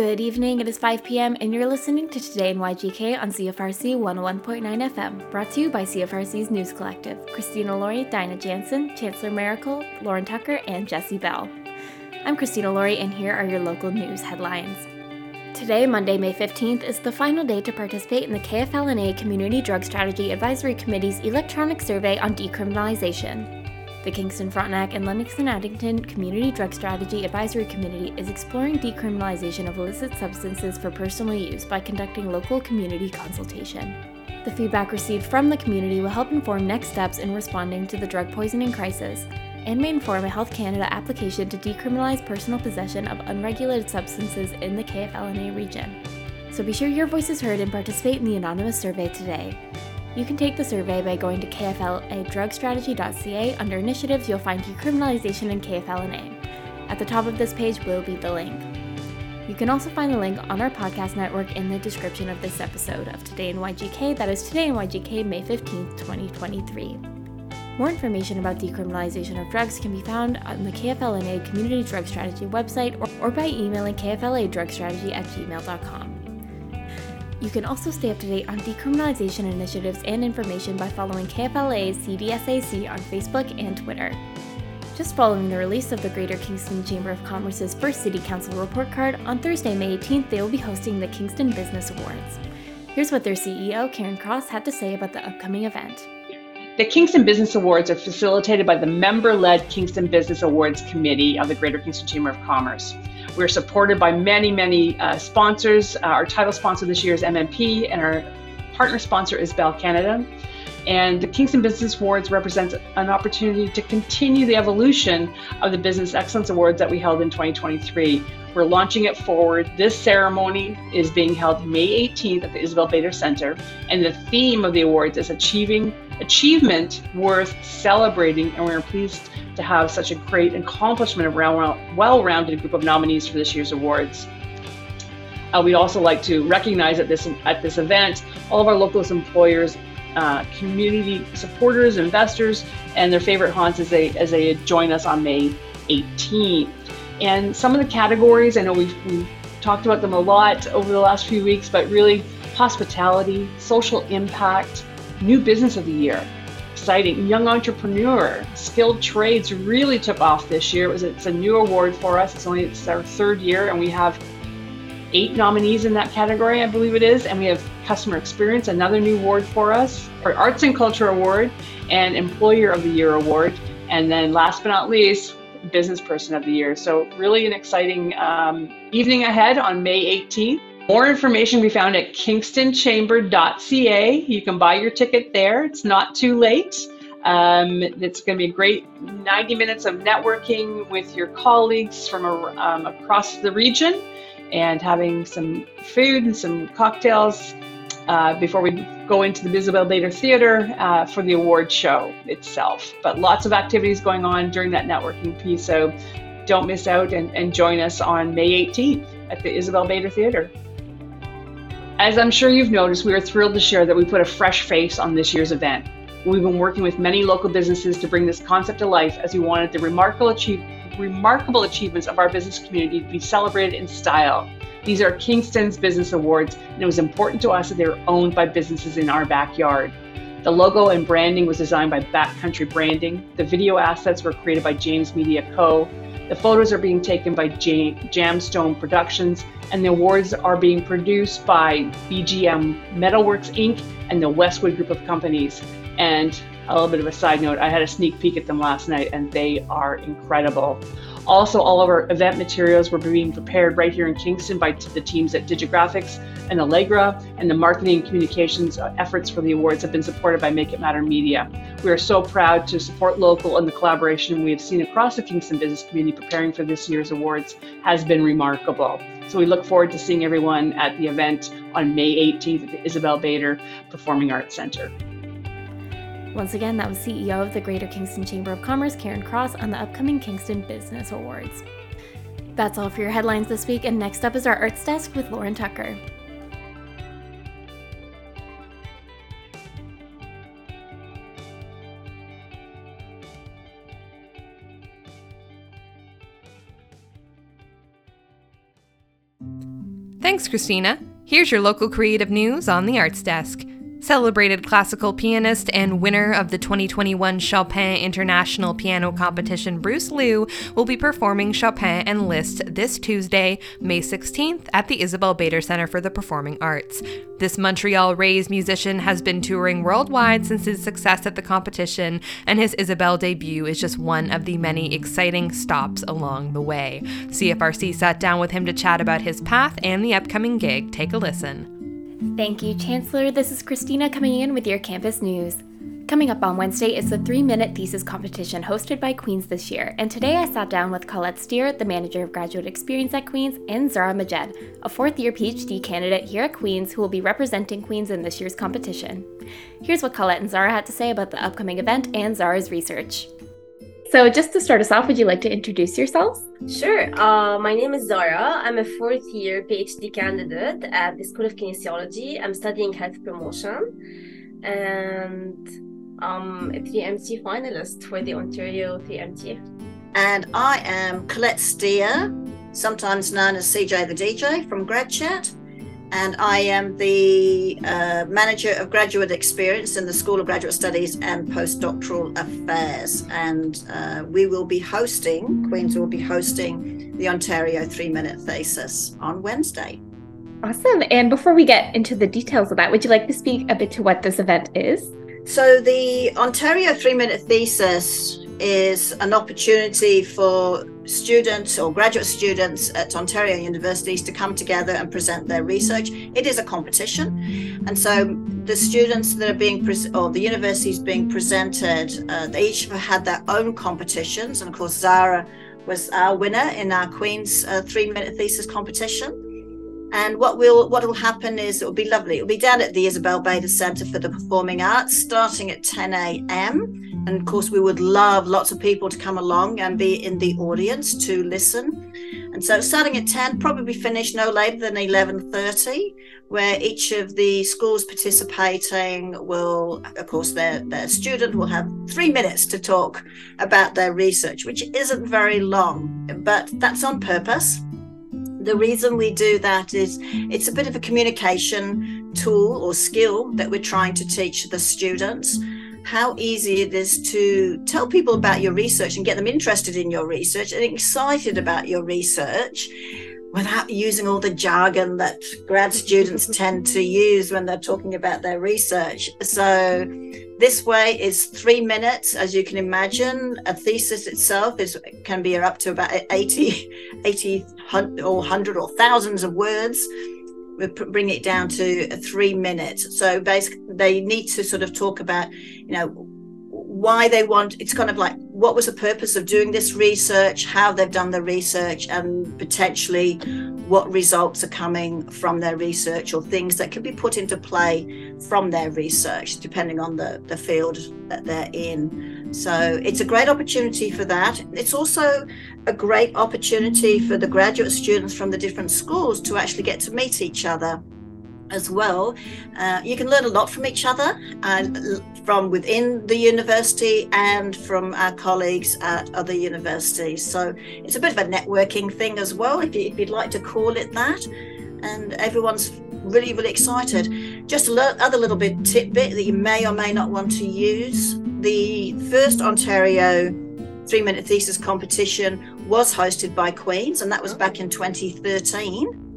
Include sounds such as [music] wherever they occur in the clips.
Good evening, it is 5 p.m., and you're listening to Today in YGK on CFRC 101.9 FM, brought to you by CFRC's News Collective. Christina Laurie, Dinah Jansen, Chancellor Miracle, Lauren Tucker, and Jesse Bell. I'm Christina Laurie, and here are your local news headlines. Today, Monday, May 15th, is the final day to participate in the KFL&A Community Drug Strategy Advisory Committee's electronic survey on decriminalization. The Kingston, Frontenac, and Lennox and Addington Community Drug Strategy Advisory Committee is exploring decriminalization of illicit substances for personal use by conducting local community consultation. The feedback received from the community will help inform next steps in responding to the drug poisoning crisis and may inform a Health Canada application to decriminalize personal possession of unregulated substances in the KFL&A region. So be sure your voice is heard and participate in the anonymous survey today. You can take the survey by going to kfladrugstrategy.ca. Under Initiatives, you'll find Decriminalization in KFL&A. At the top of this page will be the link. You can also find the link on our podcast network in the description of this episode of Today in YGK. That is Today in YGK, May 15th, 2023. More information about decriminalization of drugs can be found on the KFL&A Community Drug Strategy website or, or by emailing kfladrugstrategy at gmail.com. You can also stay up to date on decriminalization initiatives and information by following KFL&A CDSAC on Facebook and Twitter. Just following the release of the Greater Kingston Chamber of Commerce's first City Council report card, on Thursday, May 18th, they will be hosting the Kingston Business Awards. Here's what their CEO, Karen Cross, had to say about the upcoming event. The Kingston Business Awards are facilitated by the member led Kingston Business Awards Committee of the Greater Kingston Chamber of Commerce. We're supported by many, many uh, sponsors. Uh, our title sponsor this year is MMP, and our partner sponsor is Bell Canada. And the Kingston Business Awards represents an opportunity to continue the evolution of the Business Excellence Awards that we held in 2023. We're launching it forward. This ceremony is being held May 18th at the Isabel Bader Center, and the theme of the awards is achieving achievement worth celebrating. And we're pleased to have such a great accomplishment of well-rounded group of nominees for this year's awards. Uh, we'd also like to recognize at this at this event all of our local employers, uh, community supporters, investors, and their favorite haunts as they as they join us on May 18th. And some of the categories, I know we've, we've talked about them a lot over the last few weeks, but really hospitality, social impact, new business of the year, exciting young entrepreneur, skilled trades really took off this year. It was it's a new award for us. It's only it's our third year, and we have eight nominees in that category, I believe it is, and we have customer experience, another new award for us, our arts and culture award, and employer of the year award, and then last but not least, Business Person of the Year. So, really an exciting um, evening ahead on May 18th. More information can be found at kingstonchamber.ca. You can buy your ticket there. It's not too late. Um, it's going to be a great 90 minutes of networking with your colleagues from um, across the region and having some food and some cocktails uh, before we go into the Isabel Bader Theater uh, for the award show itself. But lots of activities going on during that networking piece, so don't miss out and, and join us on May 18th at the Isabel Bader Theater. As I'm sure you've noticed, we are thrilled to share that we put a fresh face on this year's event. We've been working with many local businesses to bring this concept to life as we wanted the remarkable, achieve, remarkable achievements of our business community to be celebrated in style. These are Kingston's Business Awards, and it was important to us that they were owned by businesses in our backyard. The logo and branding was designed by Backcountry Branding. The video assets were created by James Media Co. The photos are being taken by Jamstone Productions, and the awards are being produced by BGM Metalworks Inc. and the Westwood Group of Companies. And a little bit of a side note, I had a sneak peek at them last night, and they are incredible. Also, all of our event materials were being prepared right here in Kingston by the teams at Digigraphics and Allegra, and the marketing and communications uh, efforts for the awards have been supported by Make It Matter Media. We are so proud to support local, and the collaboration we have seen across the Kingston business community preparing for this year's awards has been remarkable. So we look forward to seeing everyone at the event on May 18th at the Isabel Bader Performing Arts Center. Once again, that was CEO of the Greater Kingston Chamber of Commerce, Karen Cross, on the upcoming Kingston Business Awards. That's all for your headlines this week, and next up is our Arts Desk with Lauren Tucker. Thanks, Christina. Here's your local creative news on the Arts Desk. Celebrated classical pianist and winner of the 2021 Chopin International Piano Competition, Bruce Liu, will be performing Chopin and Liszt this Tuesday, May 16th, at the Isabel Bader Center for the Performing Arts. This Montreal raised musician has been touring worldwide since his success at the competition, and his Isabel debut is just one of the many exciting stops along the way. CFRC sat down with him to chat about his path and the upcoming gig. Take a listen. Thank you, Chancellor. This is Christina coming in with your campus news. Coming up on Wednesday is the three minute thesis competition hosted by Queen's this year, and today I sat down with Colette Steer, the manager of graduate experience at Queen's, and Zahraa Mahjed, a fourth year PhD candidate here at Queen's who will be representing Queen's in this year's competition. Here's what Colette and Zahraa had to say about the upcoming event and Zahraa's research. So, just to start us off, would you like to introduce yourselves? Sure. Uh, my name is Zahraa. I'm a fourth year PhD candidate at the School of Kinesiology. I'm studying health promotion and I'm a 3MT finalist for the Ontario 3MT. And I am Colette Steer, sometimes known as CJ the DJ from GradChat and I am the uh, manager of graduate experience in the School of Graduate Studies and Postdoctoral Affairs. And uh, we will be hosting, Queen's will be hosting the Ontario three minute thesis on Wednesday. Awesome. And before we get into the details of that, would you like to speak a bit to what this event is? So, the Ontario three minute thesis is an opportunity for students or graduate students at Ontario universities to come together and present their research. It is a competition, and so the students that are being pre- or the universities being presented, uh, they each have had their own competitions, and of course Zahraa was our winner in our Queen's uh, three-minute thesis competition. And what will what will happen is it will be lovely. It will be down at the Isabel Bader Centre for the Performing Arts, starting at 10 a.m. And of course, we would love lots of people to come along and be in the audience to listen. And so, starting at 10, probably finish no later than 11:30, where each of the schools participating will, of course, their their student will have three minutes to talk about their research, which isn't very long, but that's on purpose the reason we do that is it's a bit of a communication tool or skill that we're trying to teach the students how easy it is to tell people about your research and get them interested in your research and excited about your research without using all the jargon that grad students [laughs] tend to use when they're talking about their research. So this way is three minutes, as you can imagine. A thesis itself is can be up to about 80, 80 or 100 or thousands of words. Bring it down to three minutes. So basically, they need to sort of talk about, you know, why they want it's kind of like what was the purpose of doing this research how they've done the research and potentially what results are coming from their research or things that can be put into play from their research depending on the, the field that they're in so it's a great opportunity for that it's also a great opportunity for the graduate students from the different schools to actually get to meet each other as well. Uh, you can learn a lot from each other, uh, from within the university and from our colleagues at other universities. So it's a bit of a networking thing as well, if, you, would like to call it that. And everyone's really, really excited. Just a other little bit tidbit that you may or may not want to use. The first Ontario three minute thesis competition was hosted by Queen's, and that was back in 2013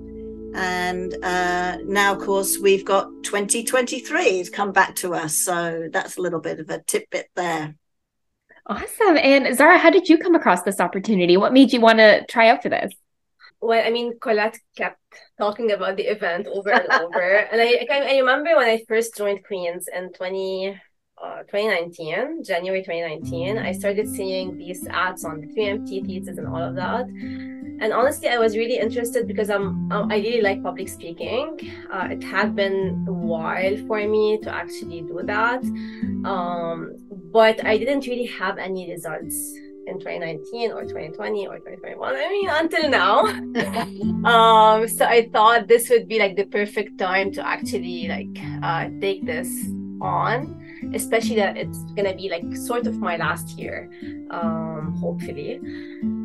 and uh, now of course we've got 2023 has come back to us so that's a little bit of a tidbit there. Awesome. And zahraa how did you come across this opportunity? What made you want to try out for this? Well i mean colette kept talking about the event over and over. [laughs] And I, I remember when i first joined queens in 20 uh, 2019, January 2019, I started seeing these ads on the 3MT thesis and all of that. And honestly i was really interested because i'm i really like public speaking. Uh, it had been a while for me to actually do that. Um, but i didn't really have any results in 2019 or 2020 or 2021 i mean until now. [laughs] Um, so i thought this would be like the perfect time to actually like uh, take this on especially that it's gonna be like sort of my last year um hopefully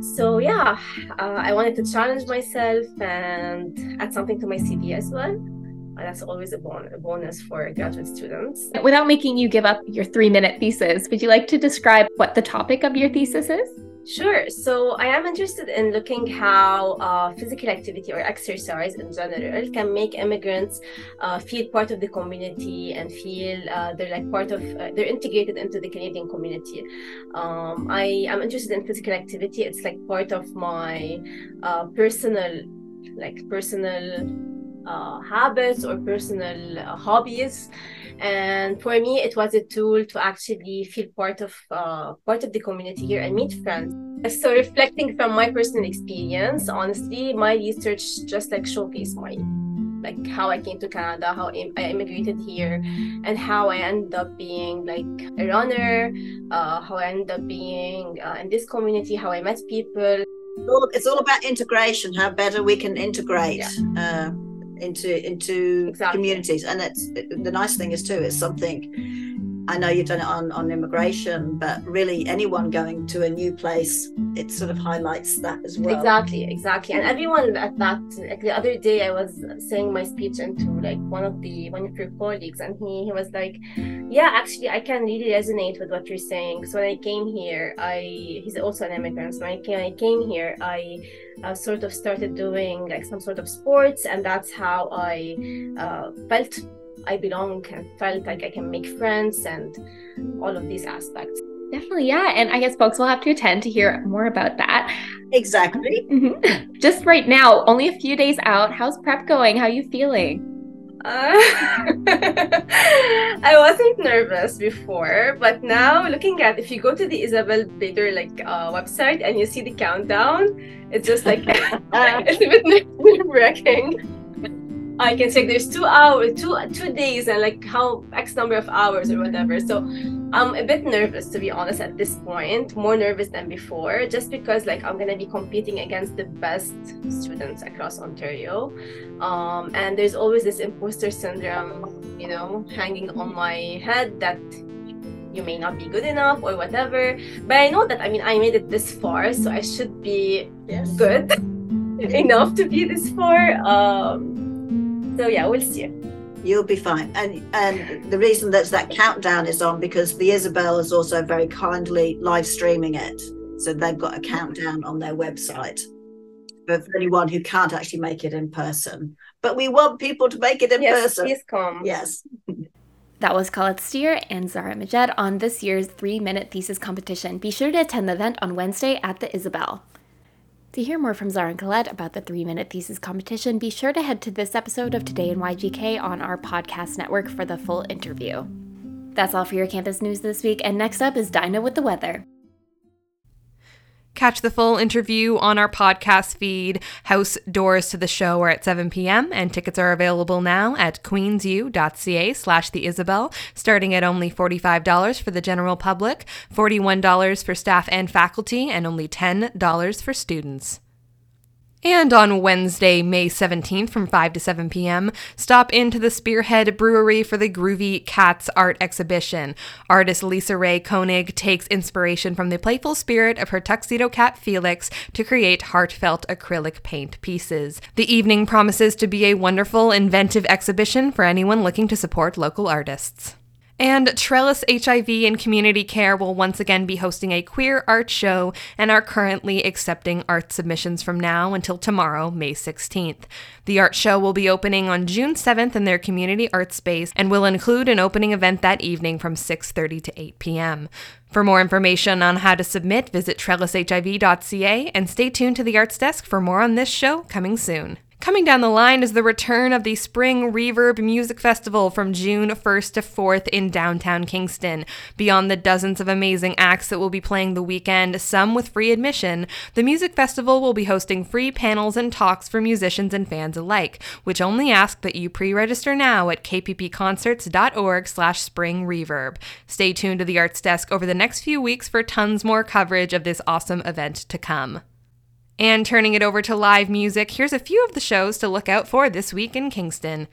so yeah, uh, I wanted to challenge myself and add something to my CV as well. That's always a, bon- a bonus for graduate students. Without making you give up your three minute thesis, would you like to describe what the topic of your thesis is? Sure. So I am interested in looking how uh, physical activity or exercise in general can make immigrants uh, feel part of the community and feel uh, they're like part of uh, they're integrated into the Canadian community. Um, I am interested in physical activity. It's like part of my uh, personal, like personal uh, habits or personal uh, hobbies and for me it was a tool to actually feel part of uh, part of the community here and meet friends so reflecting from my personal experience honestly my research just like showcased my like how I came to Canada, how I immigrated here, and how I ended up being like a runner, uh, how I ended up being uh, in this community, how I met people. It's all about integration. How better we can integrate. Yeah. Uh, into into exactly. communities and it's the nice thing is too it's something I know you've done it on, on immigration, but really anyone going to a new place, it sort of highlights that as well. Exactly, exactly. And everyone at that, like the other day, I was saying my speech into like one of the one of your colleagues, and he he was like, "Yeah, actually, I can really resonate with what you're saying." So when I came here, I he's also an immigrant. So when I came, I came here, I uh, sort of started doing like some sort of sports, and that's how I uh, felt I belong and felt like I can make friends and all of these aspects. Definitely, yeah. And I guess folks will have to attend to hear more about that. Exactly. [laughs] Mm-hmm. Just right now, only a few days out. How's prep going? How are you feeling? Uh, [laughs] I wasn't nervous before, but now looking at if you go to the Isabel Bader like uh, website and you see the countdown, it's just like [laughs] it's a bit nerve wracking. I can say there's two hours, two two days, and like how X number of hours or whatever. So I'm a bit nervous to be honest at this point, more nervous than before, just because like I'm gonna be competing against the best students across Ontario, um, and there's always this imposter syndrome, you know, hanging on my head that you may not be good enough or whatever. But I know that I mean I made it this far, so I should be yes. good [laughs] enough to be this far. Um, so yeah, we'll see. You'll be fine. And and the reason that that countdown is on because the Isabel is also very kindly live streaming it. So they've got a countdown on their website for anyone who can't actually make it in person. But we want people to make it in yes, person. Please come. Yes. [laughs] That was Colette Steer and Zahraa Mahjed on this year's three minute thesis competition. Be sure to attend the event on Wednesday at the Isabel. To hear more from Zahraa and Colette about the three minute thesis competition, be sure to head to this episode of Today in YGK on our podcast network for the full interview. That's all for your campus news this week, and next up is Dinah with the weather. Catch the full interview on our podcast feed. House doors to the show are at 7 p.m. and tickets are available now at queensu.ca slash the Isabel, starting at only $45 for the general public, $41 for staff and faculty, and only $10 for students. And on Wednesday, May 17th from 5 to 7 p.m., stop into the Spearhead Brewery for the Groovy Cats art exhibition. Artist Lisa Ray Koenig takes inspiration from the playful spirit of her tuxedo cat Felix to create heartfelt acrylic paint pieces. The evening promises to be a wonderful, inventive exhibition for anyone looking to support local artists. And Trellis HIV and Community Care will once again be hosting a queer art show and are currently accepting art submissions from now until tomorrow, May 16th. The art show will be opening on June 7th in their community art space and will include an opening event that evening from 6:30 to 8 p.m. For more information on how to submit, visit trellishiv.ca and stay tuned to the Arts Desk for more on this show coming soon. Coming down the line is the return of the Spring Reverb Music Festival from June 1st to 4th in downtown Kingston. Beyond the dozens of amazing acts that will be playing the weekend, some with free admission, the music festival will be hosting free panels and talks for musicians and fans alike, which only ask that you pre-register now at kppconcerts.org slash springreverb. Stay tuned to the Arts Desk over the next few weeks for tons more coverage of this awesome event to come. And turning it over to live music, here's a few of the shows to look out for this week in Kingston.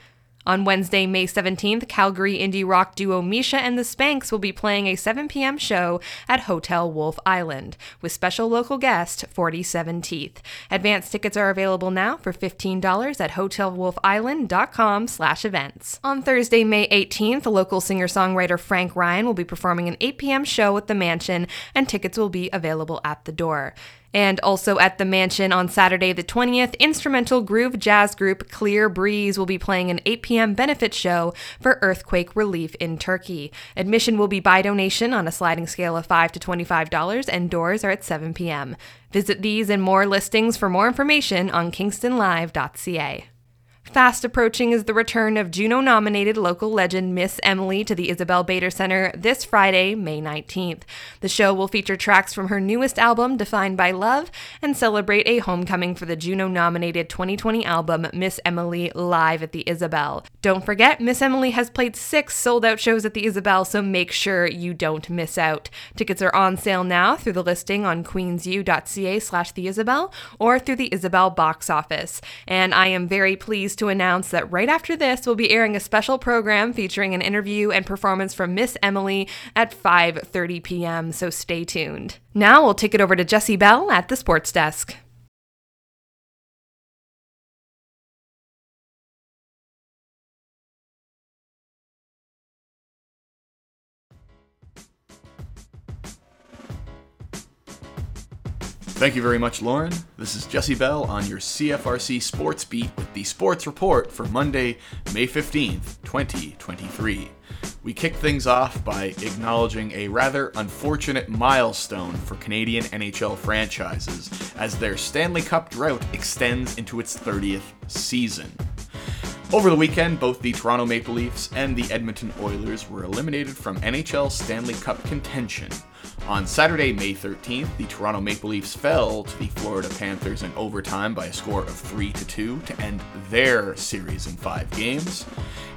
On Wednesday, May 17th, Calgary indie rock duo Miesha and the Spanks will be playing a 7 p.m. show at Hotel Wolf Island with special local guest 47 Teeth. Advance tickets are available now for $15 at hotelwolfisland.com/events. On Thursday, May 18th, local singer-songwriter Frank Ryan will be performing an 8 p.m. show at the Mansion and tickets will be available at the door. And also at the Mansion on Saturday, the 20th, instrumental groove jazz group Clear Breeze will be playing an 8 p.m. benefit show for earthquake relief in Turkey. Admission will be by donation on a sliding scale of 5 to $25, and doors are at 7 p.m. Visit these and more listings for more information on kingstonlive.ca. Fast approaching is the return of Juno nominated local legend Miss Emily to the Isabel Bader Center this Friday, May 19th. The show will feature tracks from her newest album, Defined by Love, and celebrate a homecoming for the Juno nominated 2020 album, Miss Emily Live at the Isabel. Don't forget, Miss Emily has played six sold out shows at the Isabel, so make sure you don't miss out. Tickets are on sale now through the listing on queensu.ca slash the Isabel or through the Isabel box office. And I am very pleased to announce that right after this, we'll be airing a special program featuring an interview and performance from Miss Emily at 5:30 p.m. So stay tuned. Now we'll take it over to Jesse Bell at the sports desk. Thank you very much, Lauren. This is Jesse Bell on your CFRC Sports Beat with the Sports Report for Monday, May 15th, 2023. We kick things off by acknowledging a rather unfortunate milestone for Canadian NHL franchises as their Stanley Cup drought extends into its 30th season. Over the weekend, both the Toronto Maple Leafs and the Edmonton Oilers were eliminated from NHL Stanley Cup contention. On Saturday, May 13th, the Toronto Maple Leafs fell to the Florida Panthers in overtime by a score of 3 to 2 to end their series in 5 games.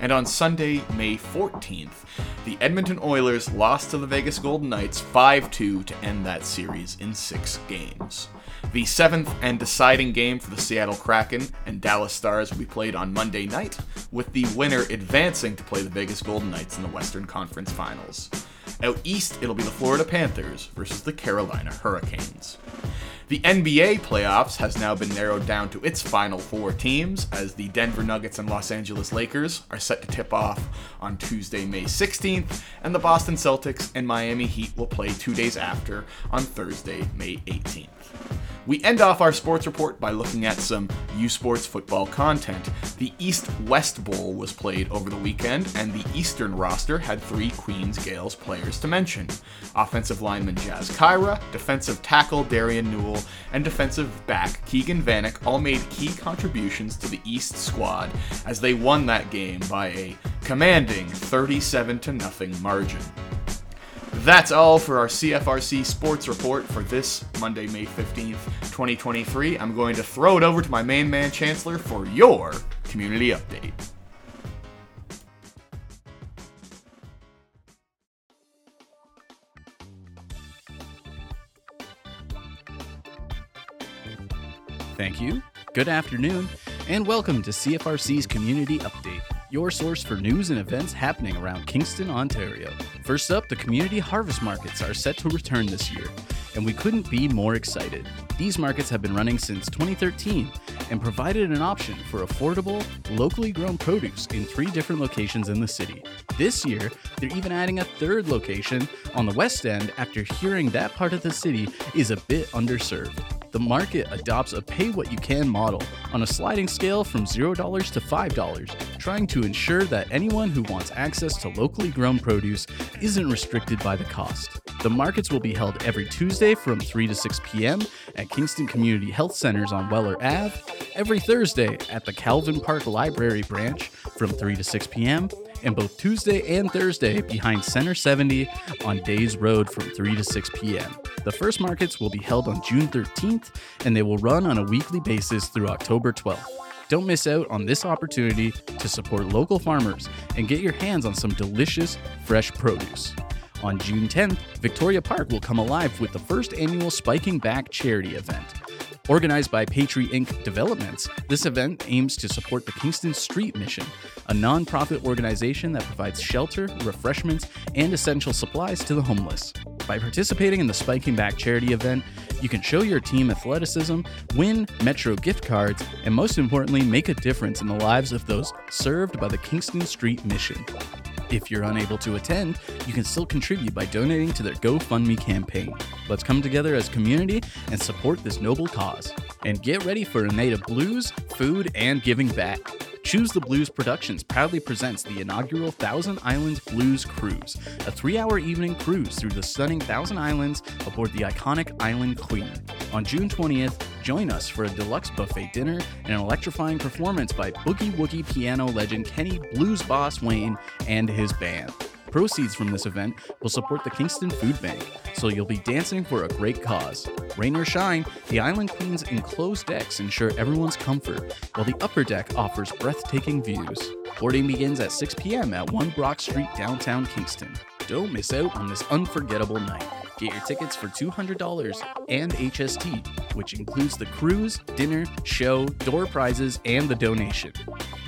And on Sunday, May 14th, the Edmonton Oilers lost to the Vegas Golden Knights 5 2 to end that series in 6 games. The seventh and deciding game for the Seattle Kraken and Dallas Stars will be played on Monday night, with the winner advancing to play the Vegas Golden Knights in the Western Conference Finals. Out east, it'll be the Florida Panthers versus the Carolina Hurricanes. The NBA playoffs has now been narrowed down to its final four teams, as the Denver Nuggets and Los Angeles Lakers are set to tip off on Tuesday, May 16th, and the Boston Celtics and Miami Heat will play two days after on Thursday, May 18th. We end off our sports report by looking at some U Sports football content. The East West Bowl was played over the weekend, and the Eastern roster had three Queens Gaels players to mention offensive lineman Jazz Kyra, defensive tackle Darian Newell, and defensive back Keegan Vanek all made key contributions to the East squad as they won that game by a commanding 37 0 margin. That's all for our CFRC Sports Report for this Monday, May 15th, 2023. I'm going to throw it over to my main man, Chancellor, for your community update. Thank you. Good afternoon, and welcome to CFRC's Community Update, your source for news and events happening around Kingston, Ontario. First up, the community harvest markets are set to return this year, and we couldn't be more excited. These markets have been running since 2013 and provided an option for affordable, locally grown produce in three different locations in the city. This year, they're even adding a third location on the west end after hearing that part of the city is a bit underserved the market adopts a pay what you can model on a sliding scale from $0 to $5, trying to ensure that anyone who wants access to locally grown produce isn't restricted by the cost. The markets will be held every Tuesday from 3 to 6 p.m. at Kingston Community Health Centers on Weller Ave, every Thursday at the Calvin Park Library branch from 3 to 6 p.m., and both Tuesday and Thursday behind Center 70 on Days Road from 3 to 6 p.m. The first markets will be held on June 13th and they will run on a weekly basis through October 12th. Don't miss out on this opportunity to support local farmers and get your hands on some delicious, fresh produce. On June 10th, Victoria Park will come alive with the first annual Spiking Back charity event. Organized by Patri Inc. Developments, this event aims to support the Kingston Street Mission, a nonprofit organization that provides shelter, refreshments, and essential supplies to the homeless. By participating in the Spiking Back charity event, you can show your team athleticism, win Metro gift cards, and most importantly, make a difference in the lives of those served by the Kingston Street Mission. If you're unable to attend, you can still contribute by donating to their GoFundMe campaign. Let's come together as community and support this noble cause. And get ready for a night of blues, food, and giving back. Choose the Blues Productions proudly presents the inaugural Thousand Islands Blues Cruise, a three hour evening cruise through the stunning Thousand Islands aboard the iconic Island Queen. On June 20th, join us for a deluxe buffet dinner and an electrifying performance by Boogie Woogie piano legend Kenny Blues Boss Wayne and his band. Proceeds from this event will support the Kingston Food Bank, so you'll be dancing for a great cause. Rain or shine, the Island Queen's enclosed decks ensure everyone's comfort, while the upper deck offers breathtaking views. Boarding begins at 6 p.m. at 1 Brock Street, downtown Kingston. Don't miss out on this unforgettable night. Get your tickets for $200 and HST, which includes the cruise, dinner, show, door prizes, and the donation.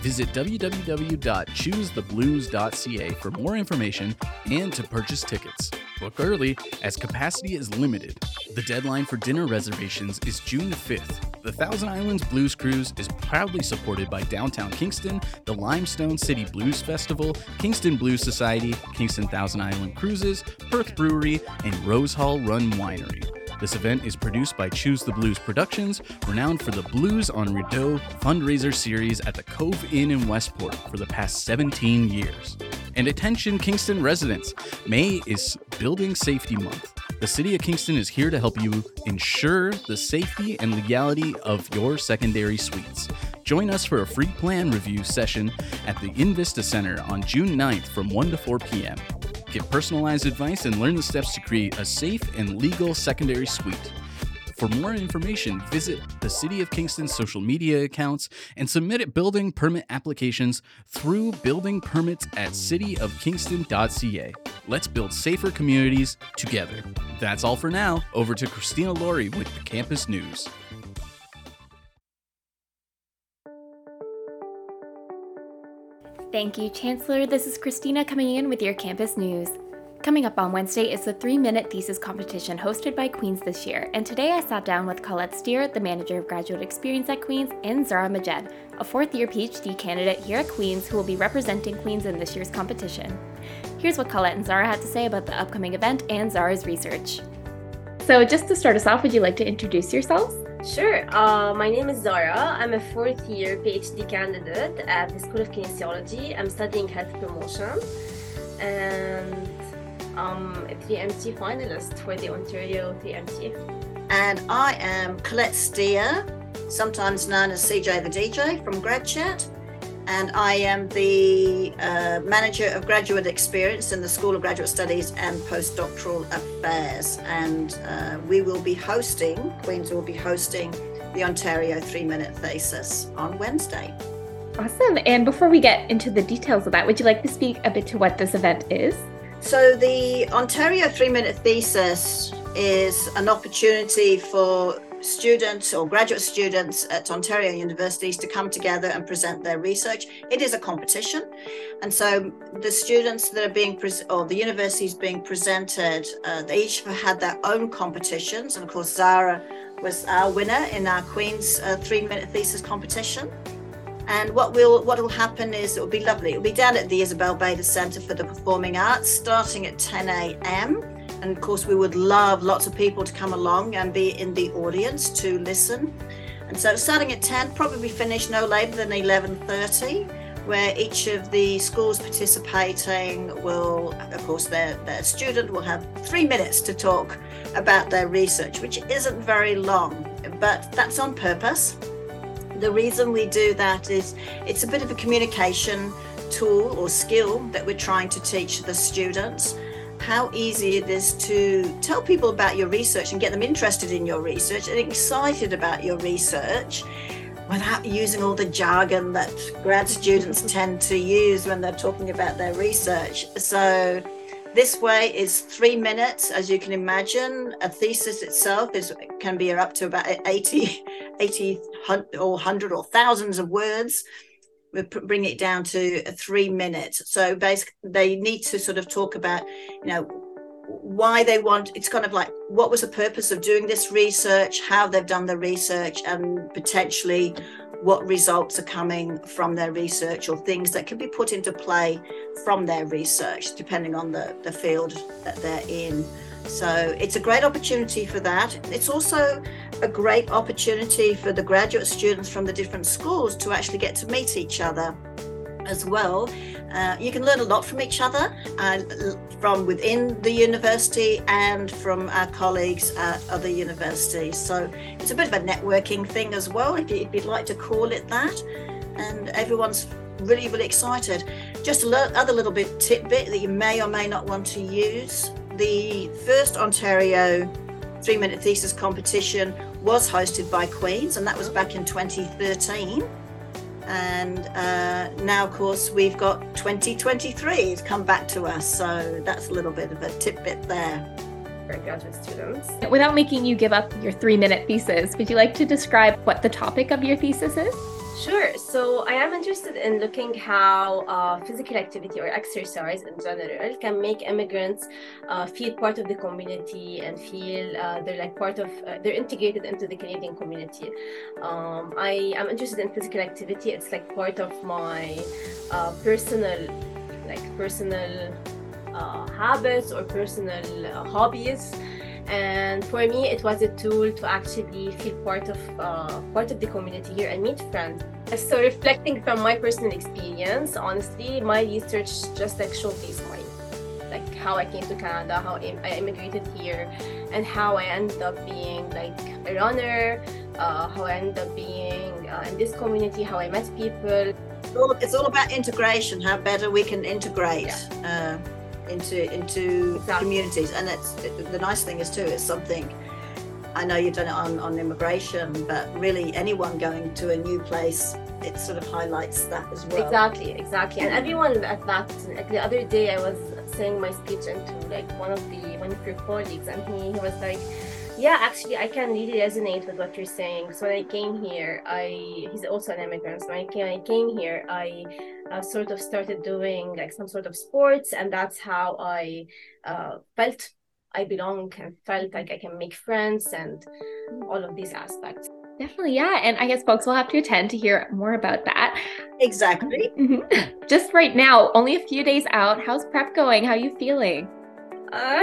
Visit www.choosetheblues.ca for more information and to purchase tickets. Book early as capacity is limited. The deadline for dinner reservations is June 5th. The Thousand Islands Blues Cruise is proudly supported by Downtown Kingston, the Limestone City Blues Festival, Kingston Blues Society, Kingston Thousand Island Cruises, Perth Brewery, and Rose Hall Run Winery. This event is produced by Choose the Blues Productions, renowned for the Blues on Rideau fundraiser series at the Cove Inn in Westport for the past 17 years. And attention, Kingston residents! May is Building Safety Month. The City of Kingston is here to help you ensure the safety and legality of your secondary suites. Join us for a free plan review session at the Invista Center on June 9th from 1 to 4 p.m. Get personalized advice and learn the steps to create a safe and legal secondary suite. For more information, visit the City of Kingston's social media accounts and submit building permit applications through building permits at cityofkingston.ca. Let's build safer communities together. That's all for now. Over to Christina Laurie with the Campus News. Thank you, Chancellor. This is Christina coming in with your campus news. Coming up on Wednesday is the three minute thesis competition hosted by Queen's this year, and today I sat down with Colette Steer, the manager of graduate experience at Queen's, and Zahraa Mahjed, a fourth year PhD candidate here at Queen's who will be representing Queen's in this year's competition. Here's what Colette and Zahraa had to say about the upcoming event and Zahraa's research. So, just to start us off, would you like to introduce yourselves? Sure. Uh, my name is Zahraa. I'm a fourth year PhD candidate at the School of Kinesiology. I'm studying health promotion and I'm a 3MT finalist for the Ontario 3MT. And I am Colette Steer, sometimes known as CJ the DJ from GradChat. And I am the uh, manager of graduate experience in the School of Graduate Studies and Postdoctoral Affairs. And uh, we will be hosting, Queen's will be hosting the Ontario three minute thesis on Wednesday. Awesome. And before we get into the details of that, would you like to speak a bit to what this event is? So, the Ontario three minute thesis is an opportunity for students or graduate students at Ontario universities to come together and present their research. It is a competition. And so the students that are being, pre- or the universities being presented, uh, they each have had their own competitions. And of course, Zahraa was our winner in our Queen's uh, three minute thesis competition. And what will what will happen is it will be lovely. It will be down at the Isabel Bader Centre for the Performing Arts, starting at 10 a.m. And of course, we would love lots of people to come along and be in the audience to listen. And so, starting at 10, probably finish no later than 11:30, where each of the schools participating will, of course, their, their student will have three minutes to talk about their research, which isn't very long, but that's on purpose. The reason we do that is it's a bit of a communication tool or skill that we're trying to teach the students how easy it is to tell people about your research and get them interested in your research and excited about your research without using all the jargon that grad students tend to use when they're talking about their research. So This way is three minutes, as you can imagine. A thesis itself is can be up to about 80, 80 or 100 or thousands of words. We bring it down to three minutes. So basically, they need to sort of talk about, you know, why they want it's kind of like what was the purpose of doing this research how they've done the research and potentially what results are coming from their research or things that can be put into play from their research, depending on the, the field that they're in. So it's a great opportunity for that. It's also a great opportunity for the graduate students from the different schools to actually get to meet each other as well. Uh, you can learn a lot from each other, uh, from within the university and from our colleagues at other universities. So it's a bit of a networking thing as well, if, you, would like to call it that. And everyone's really, really excited. Just a other little bit tidbit that you may or may not want to use. The first Ontario three minute thesis competition was hosted by Queen's, and that was back in 2013 and uh, now of course we've got 2023 to come back to us so that's a little bit of a tidbit there. For graduate students. Without making you give up your three minute thesis would you like to describe what the topic of your thesis is Sure. So I am interested in looking how uh, physical activity or exercise in general can make immigrants uh, feel part of the community and feel uh, they're like part of uh, they're integrated into the Canadian community. Um, I am interested in physical activity. It's like part of my uh, personal, like personal uh, habits or personal hobbies and for me it was a tool to actually feel part of uh, part of the community here and meet friends. So reflecting from my personal experience honestly my research just like showcased my like how i came to canada how i immigrated here and how i ended up being like a runner uh, how i ended up being uh, in this community how i met people. It's all, it's all about integration how better we can integrate. Yeah. Into into exactly. communities. And it's it, the nice thing is too, it's something. I know you've done it on on immigration, but really anyone going to a new place, it sort of highlights that as well. Exactly, exactly. And everyone at that. Like the other day, I was saying my speech into like one of the one of your colleagues, and he, he was like yeah actually i can really resonate with what you're saying so when i came here i he's also an immigrant so when i came, I came here i uh, sort of started doing like some sort of sports and that's how i uh, felt i belong and felt like i can make friends and all of these aspects Definitely, yeah. And I guess folks will have to attend to hear more about that. Exactly. Mm-hmm. [clears throat] Just right now, only a few days out. How's prep going? How are you feeling? Uh, [laughs]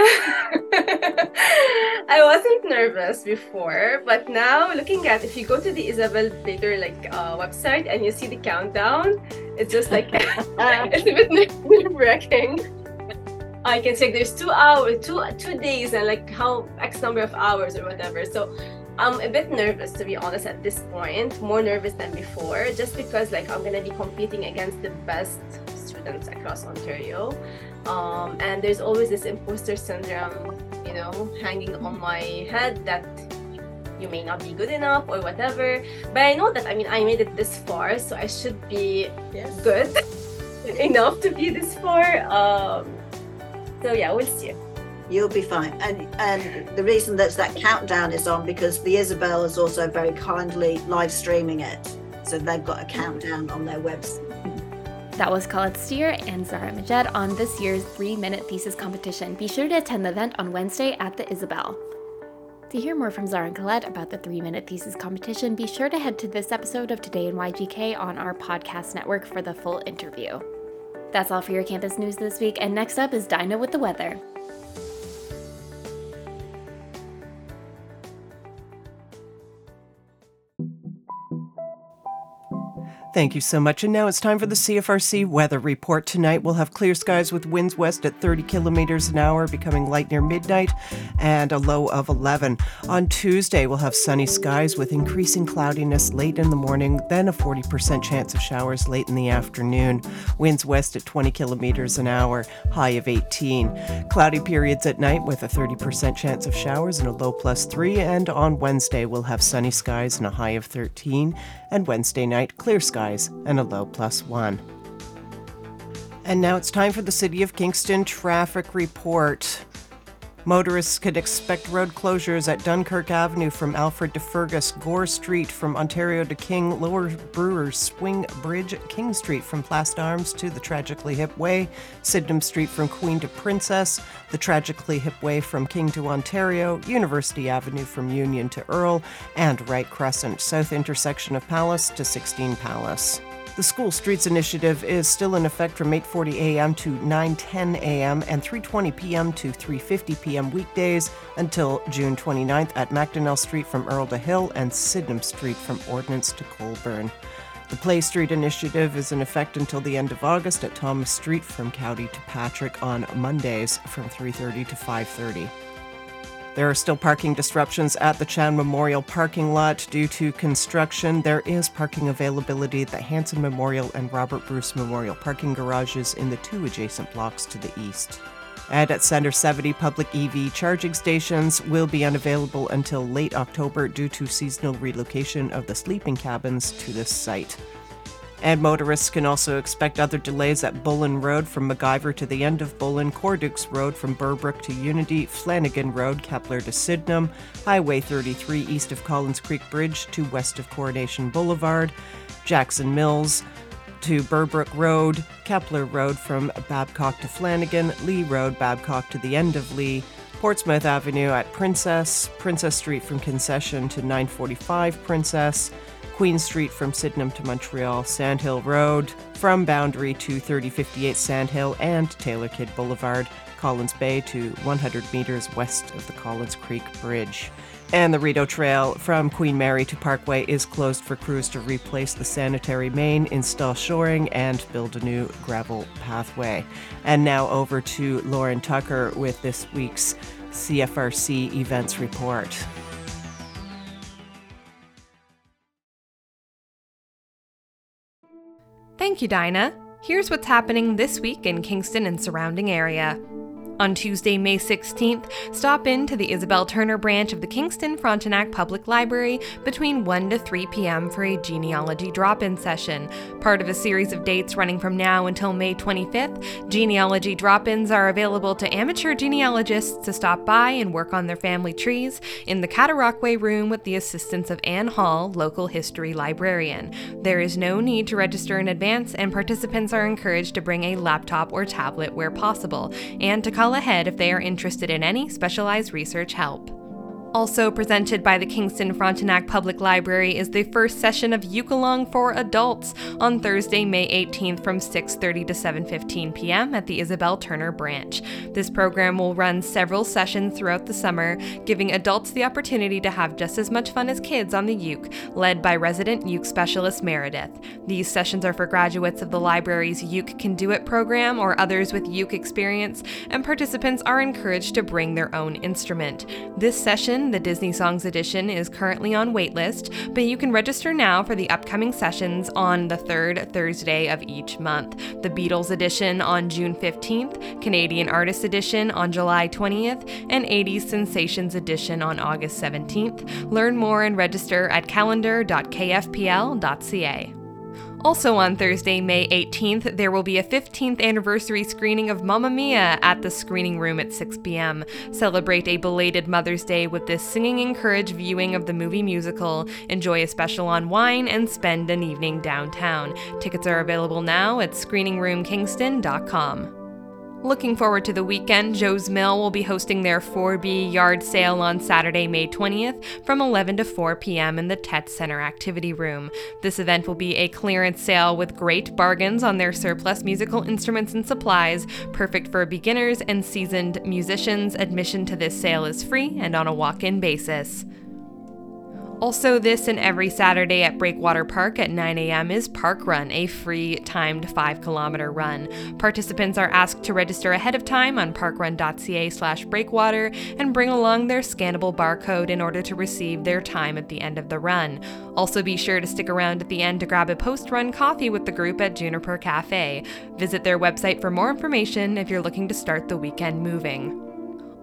I wasn't nervous before, but now looking at if you go to the Isabel Bader like uh, website and you see the countdown, it's just like [laughs] it's a bit nerve wracking. I can say there's two hours, two two days, and like how X number of hours or whatever. So I'm a bit nervous to be honest at this point, more nervous than before, just because like I'm gonna be competing against the best students across Ontario. Um, and there's always this imposter syndrome, you know, hanging on my head that you may not be good enough or whatever. But I know that I mean I made it this far, so I should be yes. good [laughs] enough to be this far. Um, so yeah, we'll see. You'll be fine. And and the reason that that countdown is on because the Isabel is also very kindly live streaming it. So they've got a countdown on their website. That was Colette Steer and Zahraa Mahjed on this year's three minute thesis competition. Be sure to attend the event on Wednesday at the Isabel. To hear more from Zahraa and Colette about the three minute thesis competition, be sure to head to this episode of Today in YGK on our podcast network for the full interview. That's all for your campus news this week, and next up is Dinah with the weather. Thank you so much. And now it's time for the CFRC weather report. Tonight we'll have clear skies with winds west at 30 kilometers an hour, becoming light near midnight, and a low of 11. On Tuesday, we'll have sunny skies with increasing cloudiness late in the morning, then a 40% chance of showers late in the afternoon. Winds west at 20 kilometers an hour, high of 18. Cloudy periods at night with a 30% chance of showers and a low plus 3. And on Wednesday, we'll have sunny skies and a high of 13. And Wednesday night, clear skies and a low plus one. And now it's time for the City of Kingston traffic report. Motorists could expect road closures at Dunkirk Avenue from Alfred to Fergus, Gore Street from Ontario to King, Lower Brewers Swing Bridge, King Street from Place d'Armes to the Tragically Hip Way, Sydenham Street from Queen to Princess, the Tragically Hip Way from King to Ontario, University Avenue from Union to Earl, and Wright Crescent, south intersection of Palace to 16 Palace. The School Streets Initiative is still in effect from 8:40 a.m. to 9:10 a.m. and 3:20 p.m. to 3:50 p.m. weekdays until June 29th at Macdonnell Street from Earl to Hill and Sydenham Street from Ordnance to Colborne. The Play Street Initiative is in effect until the end of August at Thomas Street from Cowdy to Patrick on Mondays from 3:30 to 5:30. There are still parking disruptions at the Chown Memorial parking lot due to construction. There is parking availability at the Hanson Memorial and Robert Bruce Memorial parking garages in the two adjacent blocks to the east. And at Center 70, public EV charging stations will be unavailable until late October due to seasonal relocation of the sleeping cabins to this site. And motorists can also expect other delays at Bullen Road from MacIver to the end of Bullen, Cordukes Road from Burbrook to Unity, Flanagan Road, Kepler to Sydenham, Highway 33 east of Collins Creek Bridge to west of Coronation Boulevard, Jackson Mills to Burbrook Road, Kepler Road from Babcock to Flanagan, Lee Road, Babcock to the end of Lee, Portsmouth Avenue at Princess, Princess Street from Concession to 945 Princess, Queen Street from Sydenham to Montreal, Sandhill Road from Boundary to 3058 Sandhill and Taylor Kidd Boulevard, Collins Bay to 100 meters west of the Collins Creek Bridge. And the Rideau Trail from Queen Mary to Parkway is closed for crews to replace the sanitary main, install shoring, and build a new gravel pathway. And now over to Lauren Tucker with this week's CFRC events report. Thank you, Dinah. Here's what's happening this week in Kingston and surrounding area. On Tuesday, May 16th, stop in to the Isabel Turner branch of the Kingston Frontenac Public Library between 1 to 3 p.m. for a genealogy drop in session. Part of a series of dates running from now until May 25th, genealogy drop ins are available to amateur genealogists to stop by and work on their family trees in the Cataraqui room with the assistance of Anne Hall, local history librarian. There is no need to register in advance, and participants are encouraged to bring a laptop or tablet where possible and to call ahead if they are interested in any specialized research help. Also presented by the Kingston Frontenac Public Library is the first session of Uke-Along for Adults on Thursday, May 18th from 6:30 to 7:15 p.m. at the Isabel Turner branch. This program will run several sessions throughout the summer, giving adults the opportunity to have just as much fun as kids on the uke, led by resident uke specialist Meredith. These sessions are for graduates of the library's Uke Can Do It program or others with uke experience, and participants are encouraged to bring their own instrument. This session the Disney Songs edition, is currently on waitlist, but you can register now for the upcoming sessions on the third Thursday of each month. The Beatles edition on June 15th, Canadian Artists edition on July 20th, and 80s Sensations edition on August 17th. Learn more and register at calendar.kfpl.ca. Also on Thursday, May 18th, there will be a 15th anniversary screening of Mamma Mia at the screening room at 6 p.m. Celebrate a belated Mother's Day with this singing encouraged viewing of the movie musical. Enjoy a special on wine and spend an evening downtown. Tickets are available now at screeningroomkingston.com. Looking forward to the weekend, Joe's Mill will be hosting their 4B yard sale on Saturday, May 20th from 11 to 4 p.m. in the Tett Center Activity Room. This event will be a clearance sale with great bargains on their surplus musical instruments and supplies, perfect for beginners and seasoned musicians. Admission to this sale is free and on a walk in basis. Also, this and every Saturday at Breakwater Park at 9 a.m. is Park Run, a free timed 5 kilometer run. Participants are asked to register ahead of time on parkrun.ca slash breakwater and bring along their scannable barcode in order to receive their time at the end of the run. Also, be sure to stick around at the end to grab a post run coffee with the group at Juniper Cafe. Visit their website for more information if you're looking to start the weekend moving.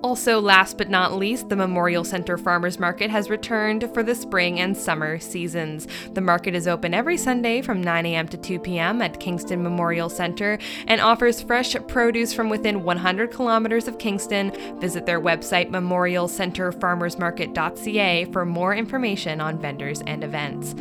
Also, last but not least, the Memorial Center Farmers Market has returned for the spring and summer seasons. The market is open every Sunday from 9 a.m. to 2 p.m. at Kingston Memorial Center and offers fresh produce from within 100 kilometers of Kingston. Visit their website, memorialcenterfarmersmarket.ca, for more information on vendors and events.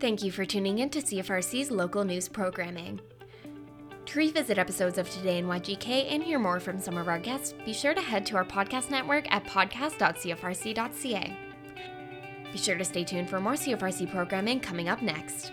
Thank you for tuning in to CFRC's local news programming. To revisit episodes of Today in YGK and hear more from some of our guests, be sure to head to our podcast network at podcast.cfrc.ca. Be sure to stay tuned for more CFRC programming coming up next.